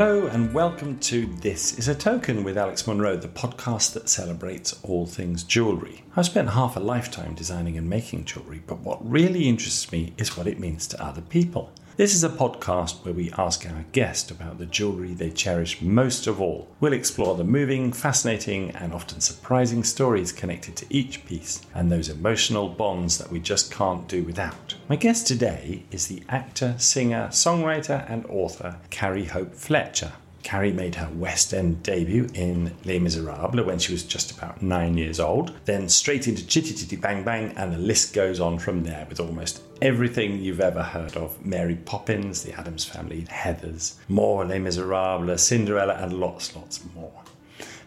Hello and welcome to This is a Token with Alex Monroe, the podcast that celebrates all things jewellery. I've spent half a lifetime designing and making jewellery, but what really interests me is what it means to other people. This is a podcast where we ask our guest about the jewellery they cherish most of all. We'll explore the moving, fascinating, and often surprising stories connected to each piece and those emotional bonds that we just can't do without. My guest today is the actor, singer, songwriter, and author Carrie Hope Fletcher. Carrie made her West End debut in Les Miserables when she was just about nine years old, then straight into Chitty Chitty Bang Bang, and the list goes on from there with almost everything you've ever heard of Mary Poppins, The Addams Family, Heathers, more Les Miserables, Cinderella, and lots, lots more.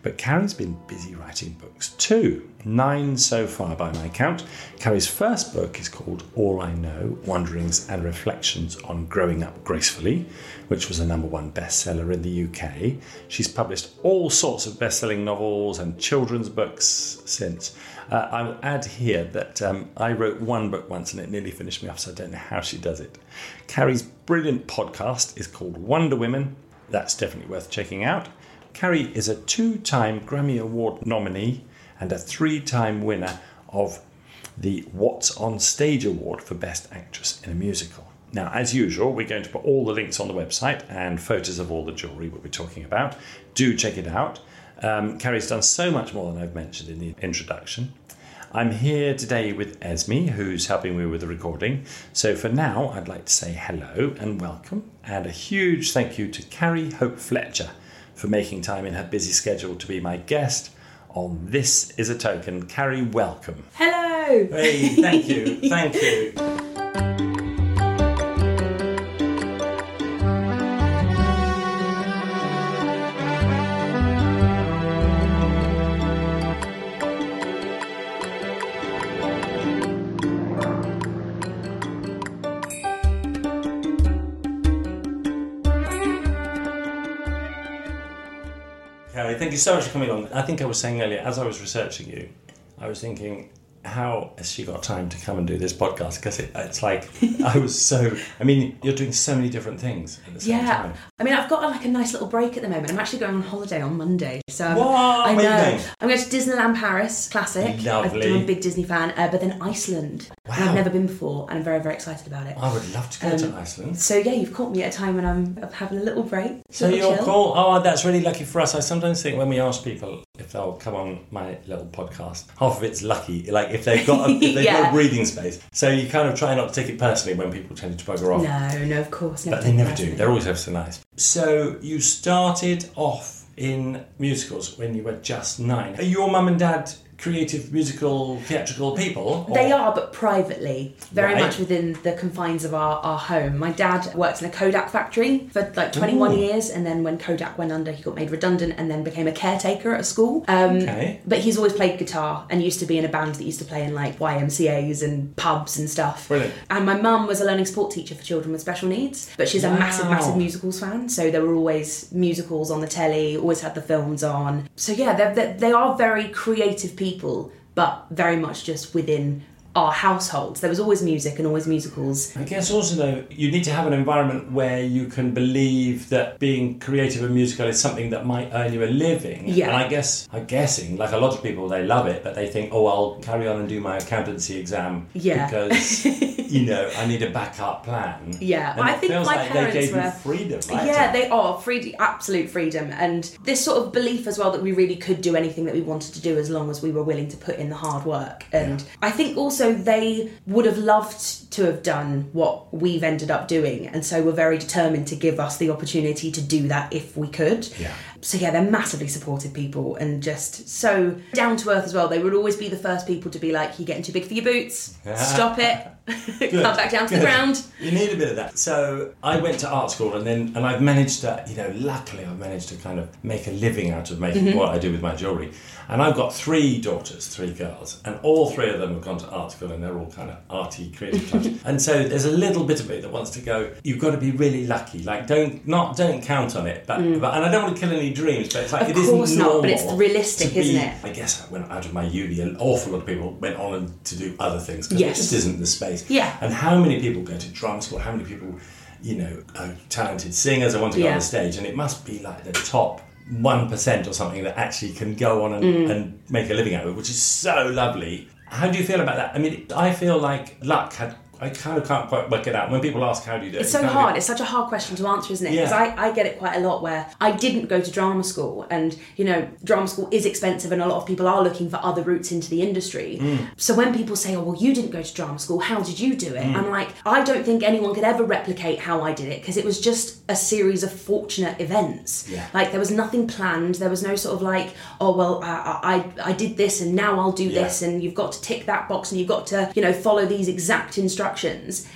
But Carrie's been busy writing books too, nine so far by my count. Carrie's first book is called All I Know Wonderings and Reflections on Growing Up Gracefully, which was a number one bestseller in the UK. She's published all sorts of best selling novels and children's books since. Uh, I'll add here that um, I wrote one book once and it nearly finished me off, so I don't know how she does it. Carrie's brilliant podcast is called Wonder Women. That's definitely worth checking out. Carrie is a two time Grammy Award nominee and a three time winner of the What's on Stage Award for Best Actress in a Musical. Now, as usual, we're going to put all the links on the website and photos of all the jewellery we'll be talking about. Do check it out. Um, Carrie's done so much more than I've mentioned in the introduction. I'm here today with Esme, who's helping me with the recording. So for now, I'd like to say hello and welcome, and a huge thank you to Carrie Hope Fletcher for making time in her busy schedule to be my guest on This is a Token. Carrie, welcome. Hello. Hey, thank you, thank you. Thank you so much for coming on. I think I was saying earlier, as I was researching you, I was thinking, how has she got time to come and do this podcast? Because it, it's like, I was so, I mean, you're doing so many different things at the same Yeah, time. I mean, I've got like a nice little break at the moment. I'm actually going on holiday on Monday, so What? I Where are you know? I'm going to Disneyland Paris, classic. Lovely. I'm a big Disney fan, uh, but then Iceland. Wow. I've never been before, and I'm very, very excited about it. I would love to go to Um, Iceland. So yeah, you've caught me at a time when I'm having a little break. So little you're chill. cool. Oh, that's really lucky for us. I sometimes think when we ask people if they'll come on my little podcast, half of it's lucky. Like if they've got a, if they've got a breathing space. So you kind of try not to take it personally when people tend to bugger off. No, no, of course. But they never do. They're always ever so nice. So you started off in musicals when you were just nine. Are your mum and dad creative, musical, theatrical people? or- They are, but privately, very Right. much within the confines of our, our home. My dad worked in a Kodak factory for like 21 Ooh. years, and then when Kodak went under, he got made redundant and then became a caretaker at a school. Um, Okay. But he's always played guitar and used to be in a band that used to play in like YMCA's and pubs and stuff. Brilliant. And my mum was a learning support teacher for children with special needs, but she's a massive, massive musicals fan. So there were always musicals on the telly, always had the films on. So yeah, they're, they're, they are very creative people, but very much just within our households. There was always music and always musicals. I guess also though you need to have an environment where you can believe that being creative and musical is something that might earn you a living. Yeah. And I guess I'm guessing, like a lot of people, they love it, but they think, oh, I'll carry on and do my accountancy exam Yeah. because you know I need a backup plan. Yeah, I it think feels my like parents they gave were- you freedom, right? Yeah, they are free, absolute freedom, and this sort of belief as well that we really could do anything that we wanted to do as long as we were willing to put in the hard work. And I think also they would have loved to have done what we've ended up doing, and so were very determined to give us the opportunity to do that if we could. Yeah. So yeah, they're massively supportive people and just so down to earth as well. They would always be the first people to be like, "You're getting too big for your boots. Stop it. Come back down to the ground." You need a bit of that. So I went to art school, and then and I've managed to, you know, luckily I've managed to kind of make a living out of making Mm-hmm. what I do with my jewellery. And I've got three daughters, three girls, and all three of them have gone to art school, and they're all kind of arty, creative types. and so there's a little bit of me that wants to go. You've got to be really lucky. Like don't not don't count on it. But, but and I don't want to kill any dreams. But it's like. Of it isn't course not, but it's realistic, be- isn't it? I guess I went out of my uni. An awful lot of people went on and to do other things because Yes. it just isn't the space. Yeah. And how many people go to drama school? How many people, you know, uh, talented singers. I want to go on the stage, and it must be like the top one percent or something that actually can go on and, Mm. and make a living out of it, which is so lovely. How do you feel about that? I mean, I feel like luck had. I kind of can't quite work it out. When people ask how do you do it, It's so hard. go, It's such a hard question to answer, isn't it? Yeah. Because I, I get it quite a lot where I didn't go to drama school, and you know, drama school is expensive, and a lot of people are looking for other routes into the industry. Mm. So when people say, "Oh, well, you didn't go to drama school. How did you do it?" Mm. I'm like, I don't think anyone could ever replicate how I did it because it was just a series of fortunate events. Yeah. Like there was nothing planned. There was no sort of like, "Oh, well, I I, I did this, and now I'll do Yeah. this," and you've got to tick that box, and you've got to you know follow these exact instructions.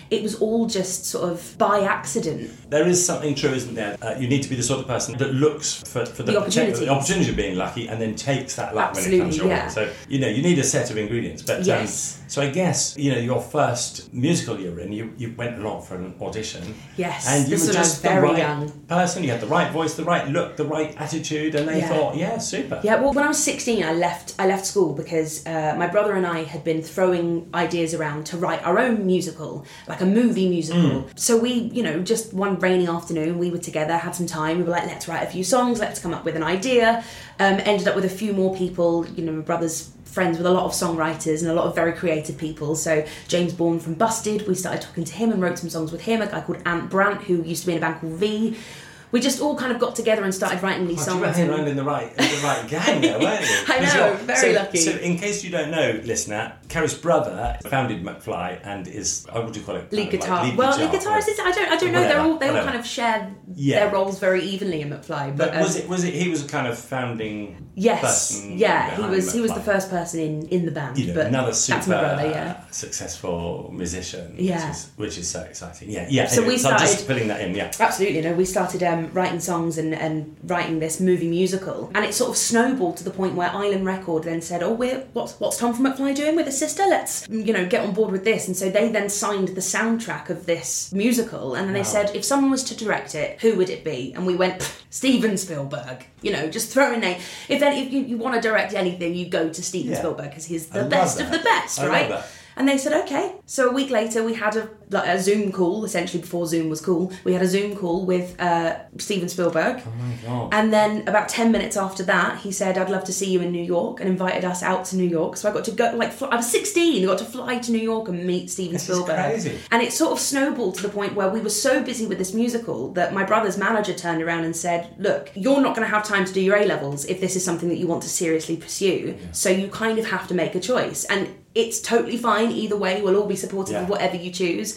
It was all just sort of by accident. There is something true, isn't there? Uh, you need to be the sort of person that looks for, for the, The poten- the opportunity of being lucky and then takes that luck when it comes your yeah. way. So, you know, you need a set of ingredients. But Yes. um, so I guess, you know, your first musical you were in, you, you went along for an audition. Yes, And you were just the right young. person. You had the right voice, the right look, the right attitude. And they Yeah. thought, yeah, super. Yeah, well, when I was sixteen, I left. I left school because uh, my brother and I had been throwing ideas around to write our own musical, like a movie musical. So we, you know, just one rainy afternoon, we were together, had some time. We were like, let's write a few songs, let's come up with an idea. Um, ended up with a few more people. You know, my brother's friends with a lot of songwriters and a lot of very creative people. So James Bourne from Busted, we started talking to him and wrote some songs with him. A guy called Ant Brant, who used to be in a band called V. We just all kind of got together and started writing these Oh, you songs. were hanging around in the right, the right gang there, weren't you? I know, very so, lucky. So, in case you don't know, listener, Carrie's brother founded McFly and is, what do you call it? lead guitar. like well, lead guitarist is I don't I don't know. They're all they all kind of share Yeah. their roles very evenly in McFly. But, But was um, it was it he was a kind of founding Yes, person yeah, he was he was the first person in in the band. you know, but another super brother, yeah. successful musician Yeah. which is, which is so exciting yeah yeah So anyway, we I'm just started- putting that in yeah Absolutely, no. We started um, Um, writing songs and, and writing this movie musical, and it sort of snowballed to the point where Island Record then said, "Oh, we're what's what's Tom from McFly doing with his sister? Let's you know get on board with this." And so they then signed the soundtrack of this musical, and then they Wow. said, "If someone was to direct it, who would it be?" And we went, "Steven Spielberg." You know, just throw a name. If then if you, you want to direct anything, you go to Steven Yeah. Spielberg because he's the love best of the best, I right? And they said, okay. So a week later, we had a, like, a Zoom call, essentially before Zoom was cool. We had a Zoom call with uh, Steven Spielberg. oh my god And then about 10 minutes after that, he said, I'd love to see you in New York and invited us out to New York. So I got to go, like, fly, I was 16, I got to fly to New York and meet Steven This is Spielberg. crazy. And it sort of snowballed to the point where we were so busy with this musical that my brother's manager turned around and said, Look, you're not going to have time to do your A levels if this is something that you want to seriously pursue. So you kind of have to make a choice. And it's totally fine either way. We'll all be supportive Yeah. of whatever you choose.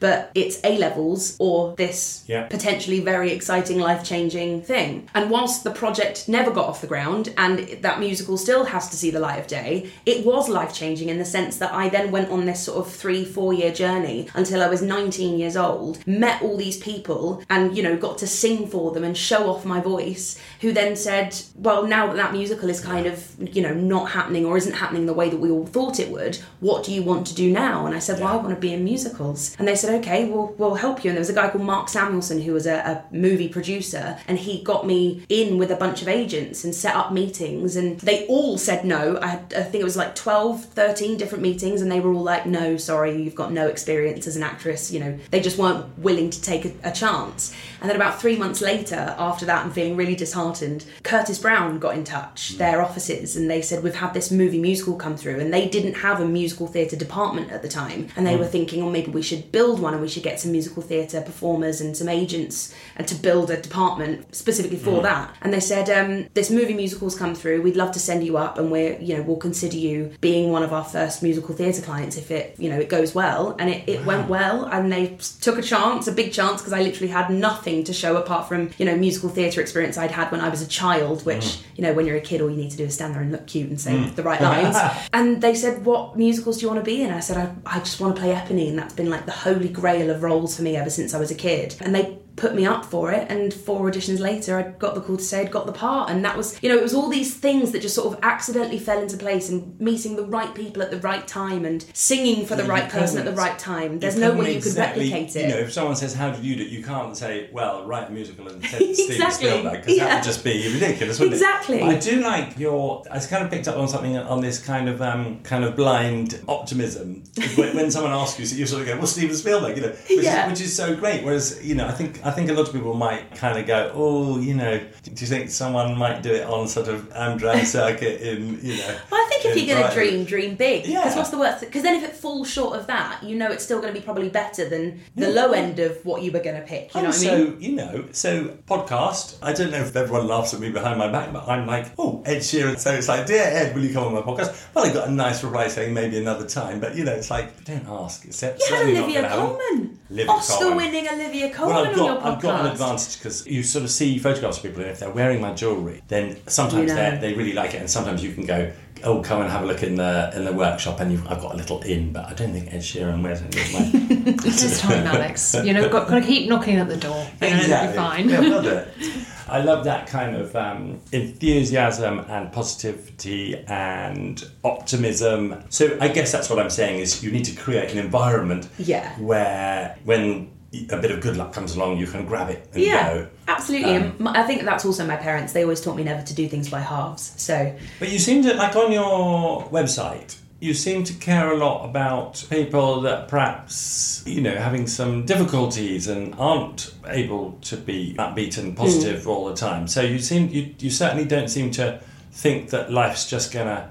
But it's A levels or this Yeah. potentially very exciting, life changing thing. And whilst the project never got off the ground and that musical still has to see the light of day, it was life changing in the sense that I then went on this sort of three, four year journey until I was 19 years old, met all these people and, you know, got to sing for them and show off my voice, who then said, well, now that that musical is kind of, you know, not happening or isn't happening the way that we all thought it would, what do you want to do now? And I said, well, I want to be in musicals. And they said, okay, we'll, we'll help you. And there was a guy called Marc Samuelson who was a, a movie producer, and he got me in with a bunch of agents and set up meetings. And they all said no. I, had, I think it was like 12, 13 different meetings, and they were all like, no, sorry, you've got no experience as an actress. You know, they just weren't willing to take a, a chance. And then about three months later, after that, I'm feeling really disheartened. Curtis Brown got in touch, hmm. their offices, and they said, We've had this movie musical come through. And they didn't have a musical theatre department at the time. And they hmm. were thinking, Oh, maybe we should build one and we should get some musical theatre performers and some agents and to build a department specifically for mm. that. And they said, um, This movie musical's come through. We'd love to send you up and we're, you know, we'll consider you being one of our first musical theatre clients if it, you know, it goes well. And it, it went well. And they took a chance, a big chance, because I literally had nothing to show apart from, you know, musical theatre experience I'd had when I was a child, which, mm. you know, when you're a kid, all you need to do is stand there and look cute and say mm. the right lines. and they said, What musicals do you want to be in? I said, I, I just want to play Eponine. And that's been like the holy grail of roles for me ever since I was a kid. And they put me up for it. And four auditions later, I got the call to say I'd got the part. And that was, you know, it was all these things that just sort of accidentally fell into place and meeting the right people at the right time and singing for the Yeah, you right person at the right time. There's no way you could exactly- replicate it. You know, if someone says, "How did you do?" it?" you can't say, "Well, write a musical and Steven Exactly, Spielberg," because that would just be ridiculous, wouldn't Exactly. it? I do like your. I kind of picked up on something on this kind of um, kind of blind optimism when, when someone asks you, so you sort of go, "Well, Steven Spielberg," you know, which, Yeah. is, which is so great. Whereas, you know, I think I think a lot of people might kind of go, "Oh, you know, do you think someone might do it on sort of Amdram circuit in, you know?" Well, I think if you're going to dream, dream big. Yeah. Because what's the worst? Because then if it falls short of that, you know it's still going to be probably better than the Yeah. low end of what you were going to pick. You know what I so mean? you know, so podcast. I don't know if everyone laughs at me behind my back, but I'm like, oh, Ed Sheeran. So it's like, dear Ed, will you come on my podcast? Well, I got a nice reply saying maybe another time, but you know, it's like, don't ask. It's You had Olivia gonna happen. Colman. Olivia Colman. Oscar-winning Olivia Colman Well, on your podcast. I've got an advantage because you sort of see photographs of people, and if they're wearing my jewellery, then sometimes You know. they they really like it, and sometimes you can go, oh, come and have a look in the in the workshop, and you've, I've got a little in, but I don't think Ed Sheeran wears any of mine. It's just time, Alex. You know, got, got to keep knocking at the door. It'll be fine. Yeah, well done. I love that kind of um, enthusiasm and positivity and optimism. So I guess that's what I'm saying is you need to create an environment Yeah. where when a bit of good luck comes along, you can grab it and Yeah, go. absolutely. Um, I think that's also my parents. They always taught me never to do things by halves. So But you seem to, like on your website, you seem to care a lot about people that perhaps, you know, having some difficulties and aren't able to be upbeat and positive Hmm. all the time. So you seem, you, you certainly don't seem to think that life's just gonna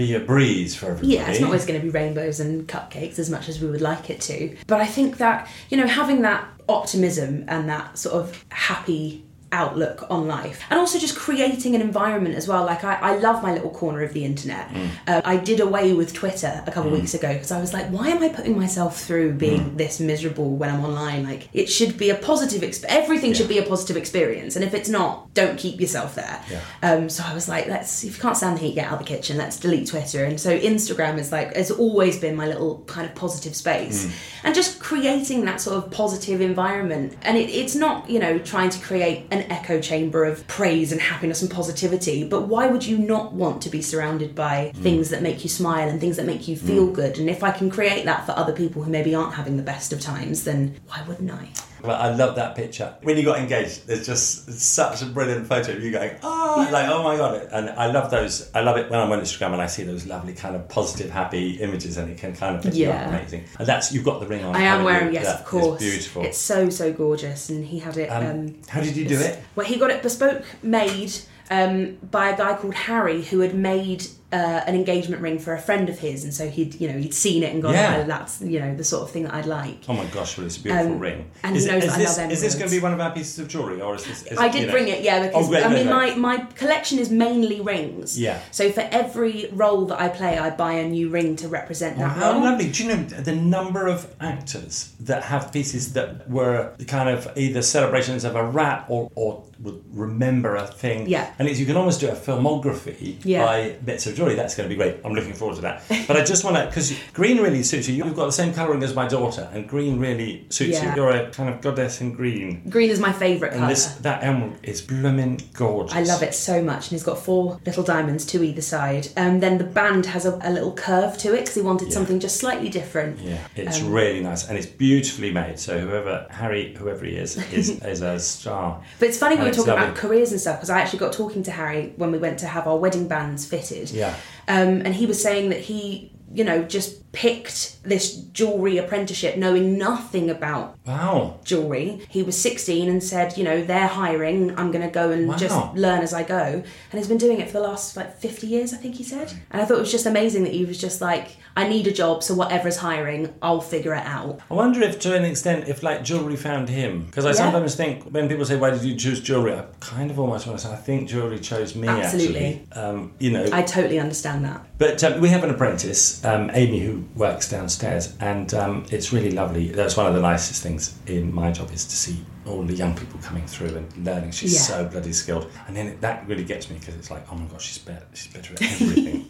be a breeze for everybody. Yeah, it's not always going to be rainbows and cupcakes as much as we would like it to. But I think that, you know, having that optimism and that sort of happy outlook on life and also just creating an environment as well like i, I love my little corner of the internet uh, i did away with twitter a couple weeks ago because i was like why am i putting myself through being this miserable when i'm online like it should be a positive exp- everything should be a positive experience and if it's not don't keep yourself there Yeah. um, so I was like, let's if you can't stand the heat, get out of the kitchen. Let's delete Twitter. And so Instagram is like has always been my little kind of positive space, Mm. and just creating that sort of positive environment. And it, it's not you know trying to create an echo chamber of praise and happiness and positivity, but why would you not want to be surrounded by Mm. things that make you smile and things that make you feel good? And if I can create that for other people who maybe aren't having the best of times, then why wouldn't I? Well, I love that picture. When you got engaged, there's just such a brilliant photo of you going, oh, like, oh my god. And I love those. I love it when I'm on Instagram and I see those lovely kind of positive, happy images and it can kind of pick you amazing. And that's, you've got the ring on. I am wearing you? yes, That of course. beautiful. It's so so gorgeous, and he had it. Um, Um, how did you do it? Well, he got it bespoke made um, by a guy called Harry, who had made uh, an engagement ring for a friend of his, and so he'd you know he'd seen it and gone, Yeah. oh, that's you know the sort of thing that I'd like. Oh my gosh, well, it's a beautiful Um, ring. and is he knows is that I this, love Is this going to be one of our pieces of jewellery or is this. Is I did know- bring it, yeah, because Oh, great, I mean, my, my collection is mainly rings. Yeah. So for every role that I play, I buy a new ring to represent that how role. lovely. Do you know the number of actors that have pieces that were kind of either celebrations of a rat or, or would remember a thing? Yeah. And it's, you can almost do a filmography Yeah. by bits of jewellery. That's going to be great. I'm looking forward to that. But I just want to, because green really suits you. You've got the same colouring as my daughter, and green really suits Yeah. you. You're a kind of goddess in green. Green is my favourite And colour. this that emerald is blooming gorgeous. I love it so much, and he's got four little diamonds to either side. Um, then the band has a, a little curve to it because he wanted Yeah. something just slightly different. Yeah, it's Um, really nice and it's beautifully made. So whoever Harry, whoever he is, is, is a star. But it's funny And we're talking about careers and stuff because I actually got talking to Harry when we went to have our wedding bands fitted. Yeah. Um, and he was saying that he, you know, just picked this jewellery apprenticeship knowing nothing about Wow. jewellery. He was 16 and said, you know, they're hiring, I'm going to go and Wow. just learn as I go. And he's been doing it for the last like 50 years, I think he said. And I thought it was just amazing that he was just like, I need a job, so whatever's hiring, I'll figure it out. I wonder if, to an extent, if like jewellery found him. Because I Yeah. sometimes think when people say, "Why did you choose jewelry I kind of almost want to say, "I think jewellery chose me." Absolutely. Actually, um, you know. I totally understand that. But um, we have an apprentice, um, Amy, who works downstairs, and um, it's really lovely. That's one of the nicest things in my job is to see all the young people coming through and learning. She's Yeah. so bloody skilled, and then it, that really gets me because it's like, oh my gosh, she's better. She's better at everything.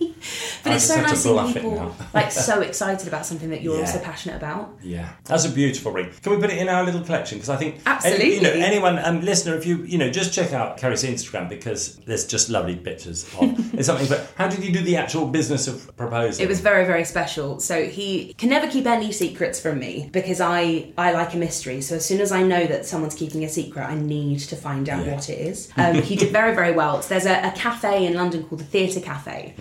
But I it's so nice seeing people like so excited about something that you're Yeah. also passionate about. Yeah, that's a beautiful ring. Can we put it in our little collection? Because I think any- Absolutely. you know, anyone, um, listener, if you you know, just check out Carrie's Instagram because there's just lovely pictures of it's something. But how did you do the actual business of proposing? It was very, very special. So he can never keep any secrets from me because I I like a mystery. So as soon as I know that someone's keeping a secret, I need to find out Yeah. what it is. Um, he did very, very well. So there's a, a cafe in London called the Theatre Cafe,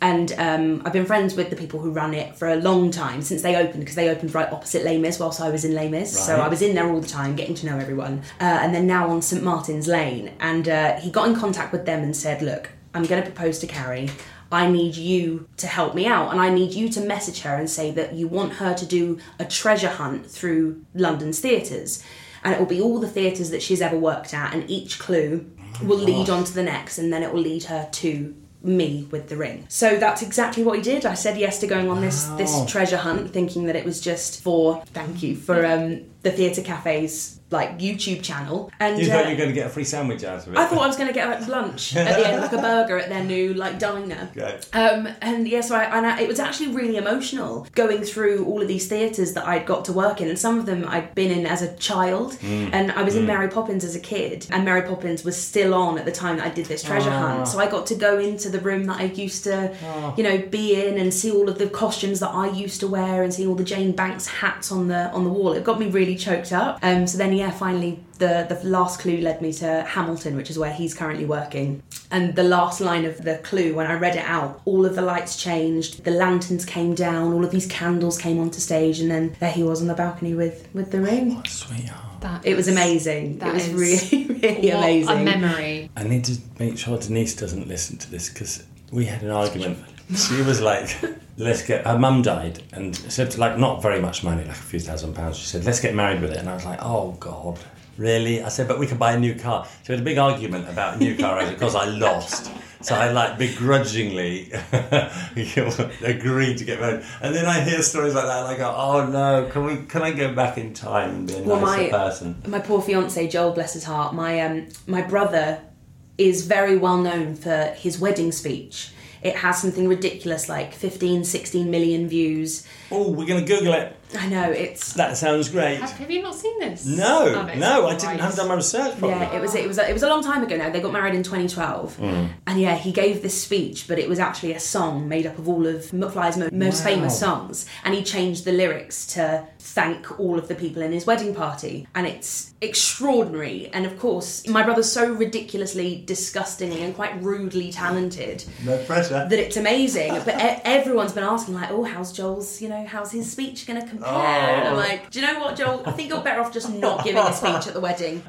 and um, I've been friends with the people who run it for a long time since they opened because they opened right opposite Les Mis whilst I was in Les Mis. So I was in there all the time, getting to know everyone. Uh, and then now on St Martin's Lane, and uh, he got in contact with them and said, "Look, I'm going to propose to Carrie." I need you to help me out, and I need you to message her and say that you want her to do a treasure hunt through London's theatres. And it will be all the theatres that she's ever worked at, and each clue will lead on to the next, and then it will lead her to me with the ring. So that's exactly what he did. I said yes to going on this this treasure hunt, thinking that it was just for thank you for um, the theatre cafe's like YouTube channel. And You uh, thought you were going to get a free sandwich out of it. I thought I was going to get a lunch at the end, like a burger at their new like diner. Um, and yeah, so I, and I, it was actually really emotional going through all of these theatres that I'd got to work in, and some of them I'd been in as a child, Mm. and I was in Mary Poppins as a kid, and Mary Poppins was still on at the time that I did this treasure Ah. hunt, so I got to go into the room that I used to, you know, be in and see all of the costumes that I used to wear and see all the Jane Banks hats on the on the wall. It got me really choked up. Um, so then yeah, finally the the last clue led me to Hamilton, which is where he's currently working. And the last line of the clue, when I read it out, all of the lights changed, the lanterns came down, all of these candles came onto stage, and then there he was on the balcony with with the ring. What Sweetheart. That It was is- amazing. that it was is really, really what amazing. A memory. I need to make sure Denise doesn't listen to this because we had an argument. She was like, "Let's get." Her mum died, and said like not very much money, like a few thousand pounds. She said, "Let's get married with it," and I was like, "Oh God." Really? I said, but we could buy a new car. So we had a big argument about a new car because I lost. So I like begrudgingly agreed to get married. And then I hear stories like that and I go, oh no, can we can I go back in time and be a Well, nicer my- person? my poor fiance Joel, bless his heart. My um, my brother is very well known for his wedding speech. It has something ridiculous like 15, 16 million views. Oh, we're gonna Google it. I know it's That sounds great. Have, have you not seen this? No, Oh, no, I didn't Haven't done my research properly. yeah, it was it was it was a long time ago now. They got married in 2012, Mm. and yeah, he gave this speech, but it was actually a song made up of all of McFly's mo- most Wow. famous songs, and he changed the lyrics to thank all of the people in his wedding party, and it's extraordinary. And of course, my brother's so ridiculously, disgustingly, and quite rudely talented No pressure. that it's amazing. But e- everyone's been asking, like, oh, how's Joel's, you know, how's his speech going to Oh, compare? And I'm Oh. like, do you know what, Joel? I think you're better off just not giving a speech at the wedding.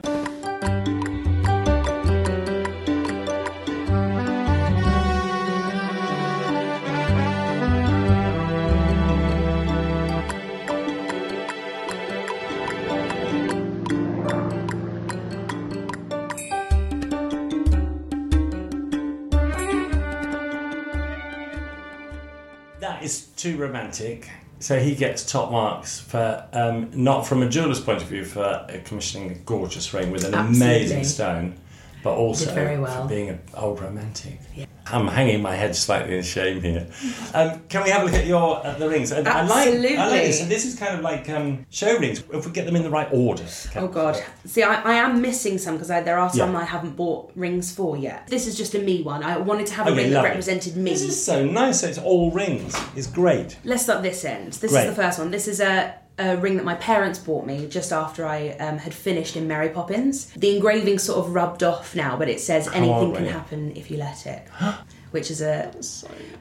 That is too romantic. So he gets top marks for um, not from a jeweler's point of view for commissioning a gorgeous ring with an Absolutely. amazing stone, but also very well. for being an old romantic. Yeah. I'm hanging my head slightly in shame here. Um, can we have a look at your at the rings? And I like, I like Absolutely. this. So this is kind of like um, show rings. If we get them in the right order. Oh god. See, I, I am missing some because there are some Yeah. I haven't bought rings for yet. This is just a me one. I wanted to have a Okay, ring that represented me. This is so nice. So it's all rings. It's great. Let's start this end. This Great. is the first one. This is a, a ring that my parents bought me just after I um, had finished in Mary Poppins. The engraving sort of rubbed off now, but it says anything old can ring. happen if you let it. Which is a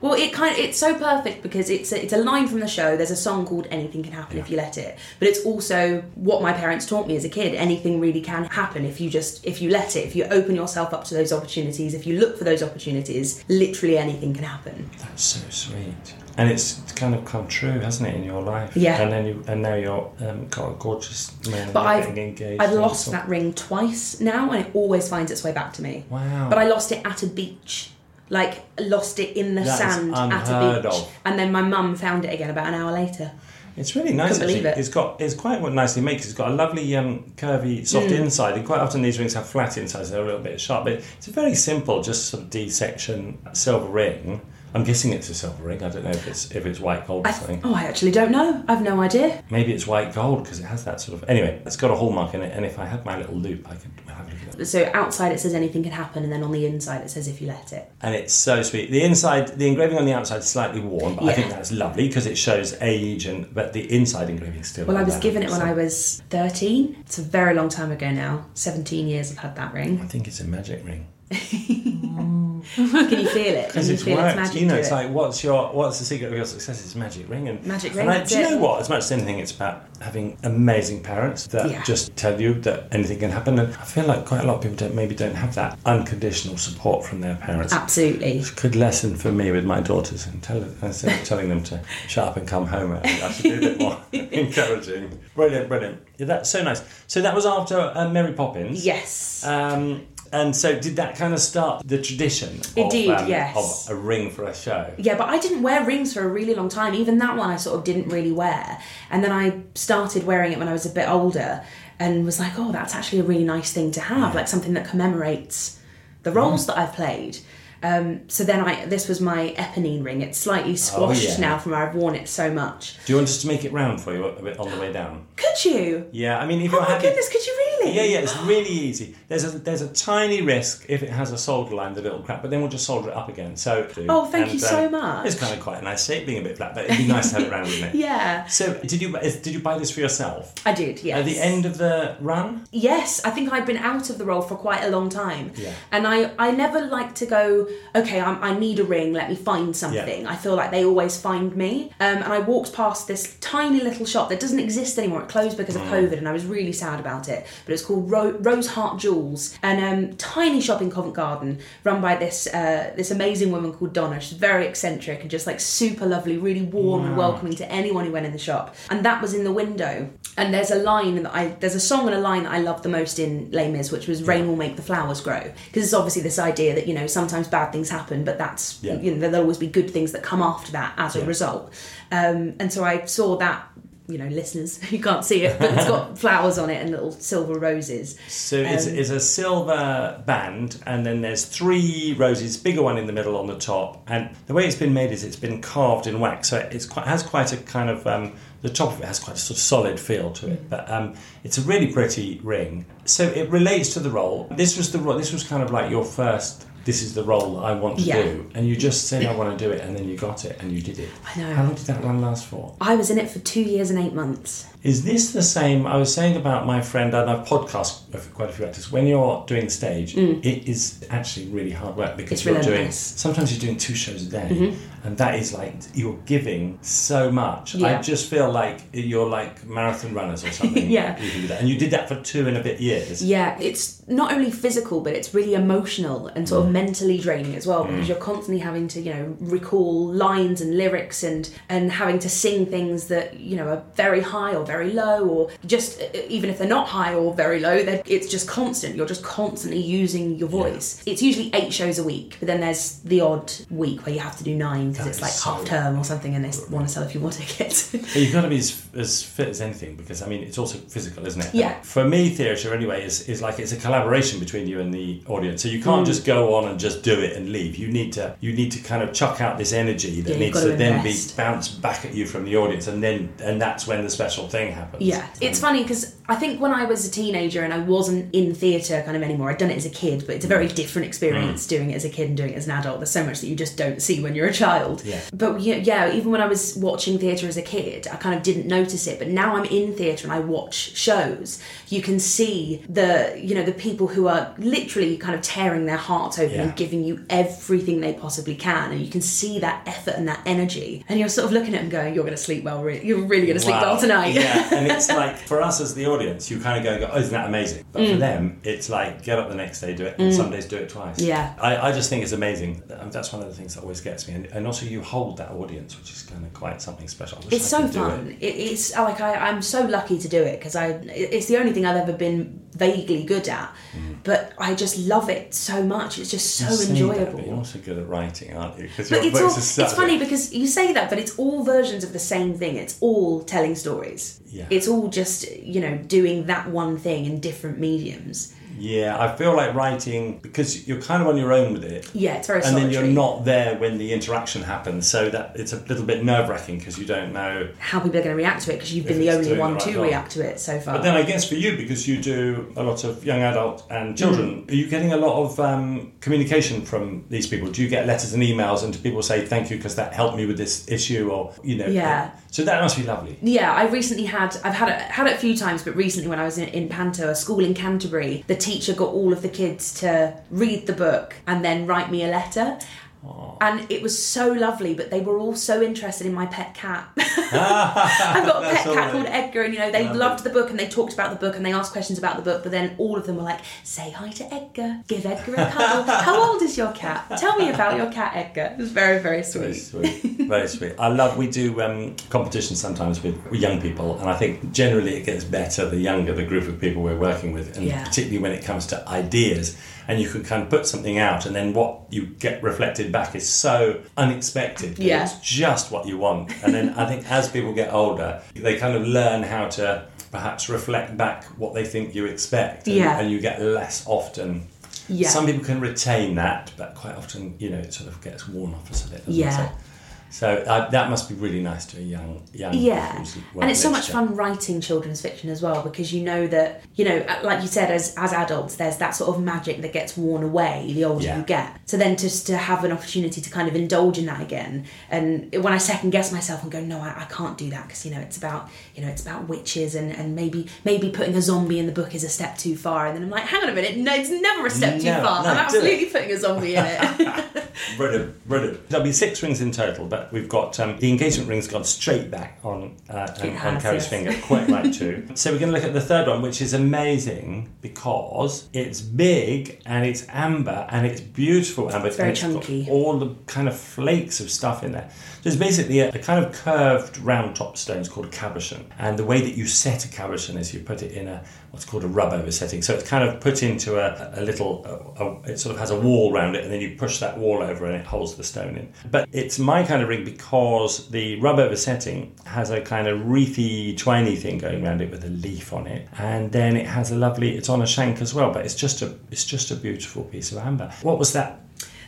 well, it kind of it's so perfect because it's a, it's a line from the show. There's a song called "Anything Can Happen If You Let It," but it's also what my parents taught me as a kid. Anything really can happen if you just if you let it. If you open yourself up to those opportunities. If you look for those opportunities, literally anything can happen. That's so sweet. And it's kind of come true, hasn't it, in your life? Yeah. And then you, and now you're um, got a gorgeous man. But I've getting engaged. I've lost that ring twice now, and it always finds its way back to me. Wow. But I lost it at a beach. Like lost it in the That sand at a beach, of. and then my mum found it again about an hour later. It's really nice. Couldn't actually. it. It's got it's quite what nicely made. 'cause It's got a lovely um, curvy, soft Mm. inside, and quite often these rings have flat insides. They're a little bit sharp, but it's a very simple, just sort of D section silver ring. I'm guessing it's a silver ring. I don't know if it's if it's white gold or I, something. oh, I actually don't know. I've no idea. Maybe it's white gold because it has that sort of. Anyway, it's got a hallmark in it, and if I had my little loupe, I could have a look at it. So outside it says anything can happen, and then on the inside it says if you let it. And it's so sweet. The inside, the engraving on the outside is slightly worn, but I think that's lovely because it shows age. And but the inside engraving still. Well, I was given it when I was 13. It's a very long time ago now. 17 years I've had that ring. I think it's a magic ring. Can you feel it? Because you it's worked. You know, it's it? like what's your what's the secret of your success? It's magic ring and Magic And ring, I, do you know what? As much as anything, it's about having amazing parents that Yeah. just tell you that anything can happen. And I feel like quite a lot of people don't maybe don't have that unconditional support from their parents. Absolutely. It's a good lesson for me with my daughters and tell, instead of telling them to shut up and come home, I I should be a bit more encouraging. Brilliant, brilliant. Yeah, that's so nice. So that was after uh, Mary Poppins. Yes. Um, and so, did that kind of start the tradition? It of, did, um, yes. Of a ring for a show. Yeah, but I didn't wear rings for a really long time. Even that one I sort of didn't really wear. And then I started wearing it when I was a bit older and was like, oh, that's actually a really nice thing to have, like something that commemorates the roles that I've played. Um, so then I this was my Eponine ring. It's slightly squashed yeah. now from where I've worn it so much. Do you want us to make it round for you a bit on the way down? Could you? Yeah, I mean, if Oh you're my happy. goodness, could you really? Yeah, yeah, it's really easy. There's a there's a tiny risk if it has a solder line, that it'll crack, but then we'll just solder it up again. So Oh, thank you so um, much. It's kind of quite a nice shape, being a bit flat, but it'd be nice to have it round, wouldn't it? Yeah, So did you did you buy this for yourself? I did. Yes. At the end of the run? Yes, I think I'd been out of the role for quite a long time. Yeah. And I, I never like to go, okay, I'm, I need a ring, let me find something. I feel like they always find me. Um, and I walked past this tiny little shop that doesn't exist anymore. It closed because of COVID and I was really sad about it. But it's called Ro- Rose Heart Jewels. And um, tiny shop in Covent Garden run by this uh, this amazing woman called Donna. She's very eccentric and just like super lovely, really warm and welcoming to anyone who went in the shop. And that was in the window. And there's a line that I there's a song and a line that I love the most in Les Mis, which was "Rain will make the flowers grow," because it's obviously this idea that you know sometimes bad things happen, but that's Yeah. you know there'll always be good things that come after that as a result. Um, and so I saw that. You know, listeners, you can't see it, but it's got flowers on it and little silver roses. So it's, Um, it's a silver band, and then there's three roses, bigger one in the middle on the top. And the way it's been made is it's been carved in wax, so it's quite has quite a kind of um, the top of it has quite a sort of solid feel to it. But um, it's a really pretty ring. So it relates to the role. This was the this was kind of like your first. This is the role that I want to Yeah. do, and you just said I want to do it, and then you got it, and you did it. I know. How long did that run last for? I was in it for two years and eight months. Is this the same? I was saying about my friend, and I've podcast with quite a few actors. When you're doing the stage, it is actually really hard work because Mm. It's you're doing. Mm-hmm. Sometimes you're doing two shows a day, and that is like you're giving so much. I just feel like you're like marathon runners or something. Yeah. you and you did that for two and a bit years. Yeah, it's not only physical, but it's really emotional and sort of mentally draining as well because you're constantly having to, you know, recall lines and lyrics and and having to sing things that you know are very high or very low or just even if they're not high or very low, it's just constant. You're just constantly using your voice. It's usually eight shows a week, but then there's the odd week where you have to do nine because it's like so- half term or something, and they want to sell a few more tickets. You've got to be as, as fit as anything because I mean it's also physical, isn't it? Yeah. For me, theatre anyway is, is like it's a collaboration between you and the audience. So you Mm. can't just go on and just do it and leave. You need to you need to kind of chuck out this energy that Yeah, needs to, to then be bounced back at you from the audience, and then and that's when the special thing happens. Yeah, it's funny because I think when I was a teenager and I wasn't in theatre kind of anymore, I'd done it as a kid, but it's a very mm. different experience mm. doing it as a kid and doing it as an adult. There's so much that you just don't see when you're a child. Yeah. But yeah, yeah, even when I was watching theatre as a kid, I kind of didn't notice it. But now I'm in theatre and I watch shows, you can see the you know the people who are literally kind of tearing their hearts open Yeah. and giving you everything they possibly can, and you can see that effort and that energy, and you're sort of looking at them going, "You're going to sleep well. Re- you're really going to sleep Wow. well tonight." yeah, and it's like for us as the audience, you kind of go, go, "Oh, isn't that amazing?" But for them, it's like get up the next day, do it, and some days do it twice. Mm. Yeah. I, I just think it's amazing. Um, That's one of the things that always gets me, and, and also you hold that audience, which is kind of quite something special. It's so fun. it. It, it's like I, I'm so lucky to do it because I. It's the only thing I've ever been vaguely good at. But I just love it so much. It's just so You that, enjoyable. but you're also good at writing, aren't you? But it's all, books are such it's funny because you say that, but it's all versions of the same thing. It's all telling stories. Yeah. It's all just you know doing that one thing in different mediums. Yeah, I feel like writing because you're kind of on your own with it. Yeah, it's very and then you're not there when the interaction happens, so that it's a little bit nerve wracking because you don't know. how people are going to react to it because you've been the only one the right to react to it so far. But then I guess for you, because you do a lot of young adult and children, Mm. are you getting a lot of um, communication from these people? Do you get letters and emails, and do people say thank you because that helped me with this issue, or you know? Yeah. So that must be lovely. Yeah, I recently had I've had it had it a few times, but recently when I was in, in Panto, a school in Canterbury, the teacher got all of the kids to read the book and then write me a letter. And it was so lovely, but they were all so interested in my pet cat. I've got a pet cat right. called Edgar, and you know they Lovely. loved the book and they talked about the book and they asked questions about the book. But then all of them were like, "Say hi to Edgar, give Edgar a cuddle. How old is your cat? Tell me about your cat, Edgar." It was very very Very sweet. sweet. Very sweet. I love, we do um, competitions sometimes with young people, and I think generally it gets better the younger the group of people we're working with, and Yeah. particularly when it comes to ideas. And you can kind of put something out, and then what you get reflected back is so unexpected. Yeah. It's just what you want. And then I think as people get older, they kind of learn how to perhaps reflect back what they think you expect. And, Yeah. and you get less often. Yeah. Some people can retain that, but quite often, you know, it sort of gets worn off us a little bit. doesn't it? So, uh, that must be really nice to a young, young. Yeah, who's and it's so much fun writing children's fiction as well because you know that you know, uh, like you said, as as adults, there's that sort of magic that gets worn away the older Yeah. you get. So then just to have an opportunity to kind of indulge in that again, and when I second guess myself and go, no, I, I can't do that because you know it's about you know it's about witches and and maybe maybe putting a zombie in the book is a step too far, and then I'm like, hang on a minute, no, it's never a step too far. no, I'm absolutely putting a zombie in it. Brilliant, brilliant. There'll be six rings in total, but we've got um, the engagement ring's gone straight back on uh, on, It on Carrie's yes. finger, quite right too. So we're going to look at the third one, which is amazing because it's big and it's amber and it's beautiful amber. It's very it's chunky. all the kind of flakes of stuff in there. So it's basically a, a kind of curved round top stone. It's called a cabochon, and the way that you set a cabochon is you put it in a what's called a rub over setting. So it's kind of put into a, a little. A, a, it sort of has a wall around it, and then you push that wall over, and it holds the stone in. But it's my kind of ring because the rub over setting has a kind of wreathy, twiny thing going around it with a leaf on it, and then it has a lovely. It's on a shank as well, but it's just a. It's just a beautiful piece of amber. What was that?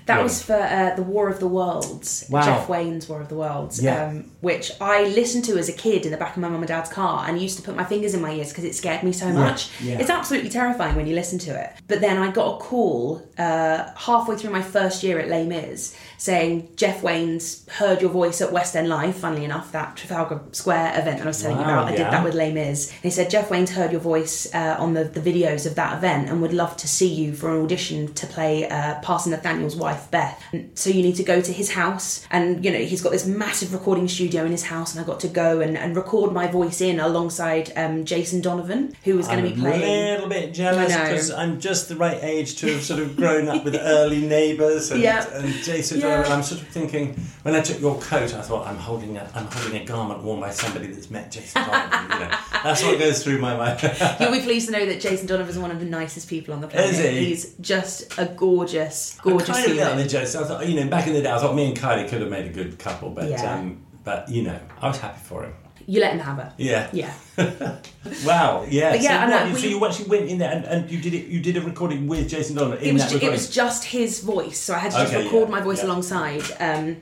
That was for uh, the War of the Worlds, Wow. Jeff Wayne's War of the Worlds, Yeah. um, which I listened to as a kid in the back of my mum and dad's car and used to put my fingers in my ears because it scared me so much. yeah. It's absolutely terrifying when you listen to it. But then I got a call uh, halfway through my first year at Les Mis saying Jeff Wayne's heard your voice at West End Live. Funnily enough, that Trafalgar Square event that I was telling you about, I did that with Les Mis. And he said Jeff Wayne's heard your voice uh, on the, the videos of that event and would love to see you for an audition to play uh, Parson Nathaniel's wife Beth. So you need to go to his house, and you know he's got this massive recording studio in his house, and I got to go and, and record my voice in alongside um, Jason Donovan, who was going to be playing. a little bit jealous because I'm just the right age to have sort of grown up with early neighbours and, Yeah. and Jason. Yeah. And I'm sort of thinking when I took your coat, I thought I'm holding a I'm holding a garment worn by somebody that's met Jason Donovan. you know, that's what goes through my mind. You'll be pleased to know that Jason Donovan is one of the nicest people on the planet. Is he? He's just a gorgeous, gorgeous kind of human. on the jokes. I thought, you know, back in the day, I thought me and Kylie could have made a good couple, but Yeah. um, but you know, I was happy for him. You let him have it. Yeah. Yeah. Wow. Yeah. But yeah, so, what, so we- you actually went in there and, and you did it. You did a recording with Jason Donovan in it was that ju- it was just his voice, so I had to just record yeah, my voice yeah. alongside. Um,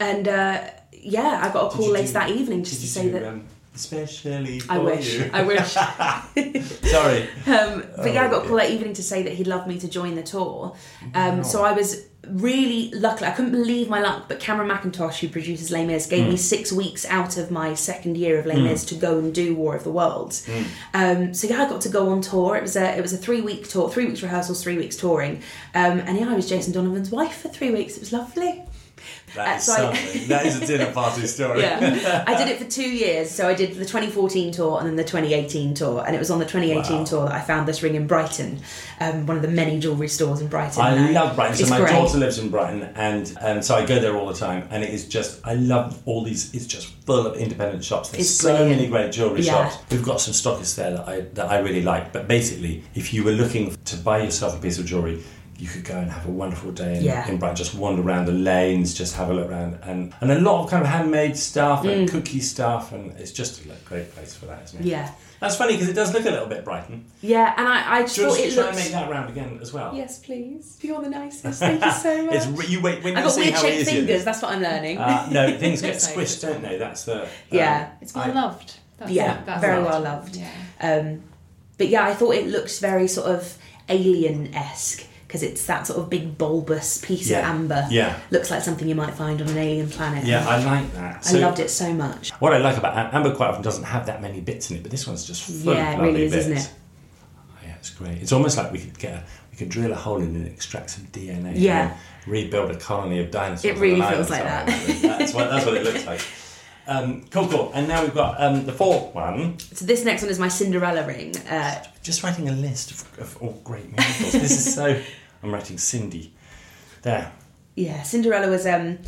and uh, yeah, I got a call later that evening just to say do, that. um, especially for I wish. you. I wish. Sorry. Um, but yeah, I got a Oh, call that evening to say that he'd love me to join the tour. Um, So I was really luckily, I couldn't believe my luck, but Cameron Mackintosh, who produces Les Mis, gave Hmm. me six weeks out of my second year of Les Mis to go and do War of the Worlds. Hmm. Um, so yeah, I got to go on tour. It was a it was a three week tour, three weeks rehearsals, three weeks touring, um, and yeah, I was Jason Donovan's wife for three weeks. It was lovely. That is Uh, so I- something. that is a dinner party story. yeah. I did it for two years. So I did the 2014 tour and then the 2018 tour. And it was on the 2018 Wow. tour that I found this ring in Brighton, um, one of the many jewellery stores in Brighton. I love Brighton. So my great. daughter lives in Brighton, and um, so I go there all the time. And it is just, I love all these. It's just full of independent shops. There's It's so brilliant. many great jewellery Yeah. shops. We've got some stockists there that I that I really like. But basically, if you were looking to buy yourself a piece of jewellery. You could go and have a wonderful day in, Yeah. in Brighton, just wander around the lanes, just have a look around, and, and a lot of kind of handmade stuff and cookie stuff, and it's just a great place for that, isn't it? Mm. Yeah. That's funny because it does look a little bit Brighton. Yeah, and I, I just Do thought want us it to try looked. and make that round again as well? Yes, please. You're the nicest. Thank you so much. It's re- you wait when I you got see weird how shaped fingers. is. That's what I'm learning. Uh, no, things get So- squished, don't they? That's the um, Yeah. It's well I- loved. That's Yeah, that's very loved. well loved. Yeah. Um, but yeah, I thought it looked very sort of alien esque because it's that sort of big bulbous piece Yeah. of amber. Yeah. Looks like something you might find on an alien planet. Yeah, I like that. I loved it so much. What I like about Amber quite often doesn't have that many bits in it, but this one's just full Yeah, of it lovely really is, bits. isn't it? Oh, yeah, it's great. It's almost like we could get a, we could drill a hole in it and extract some DNA. Yeah. rebuild a colony of dinosaurs. It really feels like that. That's what that's what it looks like. Um, cool, cool. And now we've got um, the fourth one. So this next one is my Cinderella ring. Uh, Just writing a list of, of all great miracles. this is so. I'm writing Cindy. There. yeah, Cinderella was um,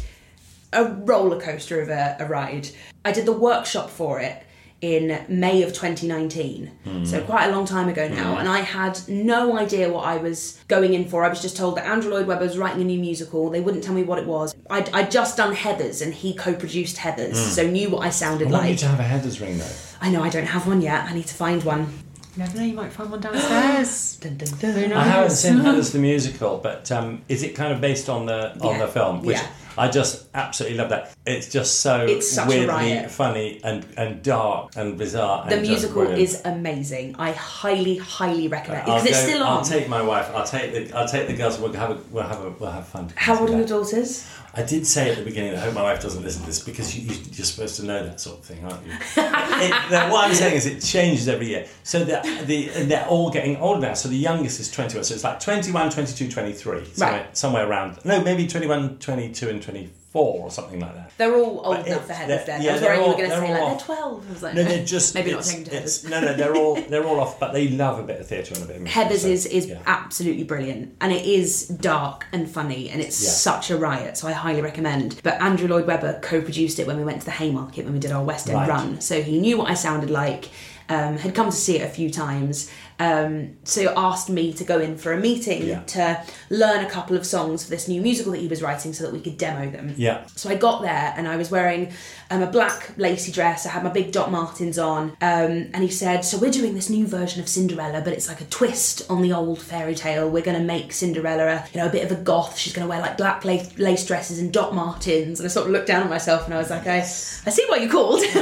a roller coaster of a, a ride. I did the workshop for it in May of 2019, hmm. so quite a long time ago now, hmm. and I had no idea what I was going in for. I was just told that Andrew Lloyd Webber was writing a new musical. They wouldn't tell me what it was. I'd, I'd just done Heathers, and he co-produced Heathers, hmm. so knew what I sounded like. I want you to have a Heathers ring though. I know I don't have one yet. I need to find one. You never know, you might find one downstairs. Dun, dun, dun. Who knows? I haven't seen Heathers the musical, but um, is it kind of based on the on Yeah. the film? Which Yeah. I just absolutely love that. It's just so It's such a weirdly riot. funny and, and dark and bizarre. The and just musical brilliant. is amazing. I highly, highly recommend it I'll because it's go- still I'll take my wife. I'll take the. I'll take the girls. We'll have a. We'll have a. We'll have fun. How old are together. your daughters? I did say at the beginning. I hope my wife doesn't listen to this because you, you're supposed to know that sort of thing, aren't you? it, the, what I'm saying is it changes every year. So the, the and they're all getting older now. So the youngest is 21. So it's like 21, 22, 23. Somewhere, Right. somewhere around. No, maybe 21, 22, and 24 or something like that. They're all old But enough for Heathers they're- yeah, I was they're worried you all- were going to say like off. they're 12. I was like, No, they're just maybe not taking. No, no, they're all they're all off, but they love a bit of theatre and a bit of music. Heathers so, is is yeah. absolutely brilliant, and it is dark and funny, and it's Yeah. such a riot. So I highly recommend. But Andrew Lloyd Webber co-produced it when we went to the Haymarket when we did our West End Right. run, so he knew what I sounded like. Um, had come to see it a few times, um, so asked me to go in for a meeting Yeah. to learn a couple of songs for this new musical that he was writing, so that we could demo them. Yeah. So I got there and I was wearing um, a black lacy dress. I had my big Doc Martens on. Um, and he said, So we're doing this new version of Cinderella, but it's like a twist on the old fairy tale. We're going to make Cinderella, a, you know, a bit of a goth. She's going to wear like black lace, lace dresses and Doc Martens. And I sort of looked down at myself and I was like, I, I see what you called.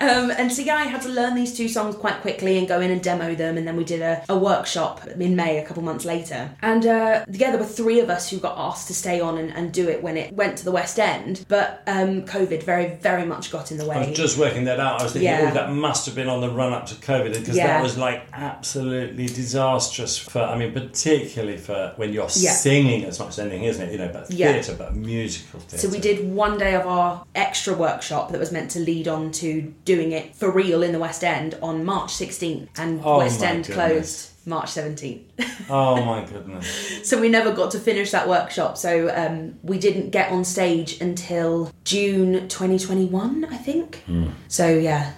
um, and so yeah, I had to learn these two songs quite quickly and go in and demo them. And then we did a, a workshop in May a couple months later. And uh, yeah, there were three of us who got asked to stay on and, and do it when it went to the West End. But um, COVID very, very much got in the way. I was just working that out. I was thinking, Yeah. oh, that must have been on the run up to COVID because Yeah. that was like absolutely disastrous for, I mean, particularly for when you're Yeah. singing as much as anything, isn't it? You know, but theatre, but musical theatre. So we did one day of our extra workshop that was meant to lead on to doing it for real in the West End on March 16th, and Oh West End goodness. closed March 17th. Oh my goodness. so we never got to finish that workshop. So um, we didn't get on stage until June 2021, I think. So yeah.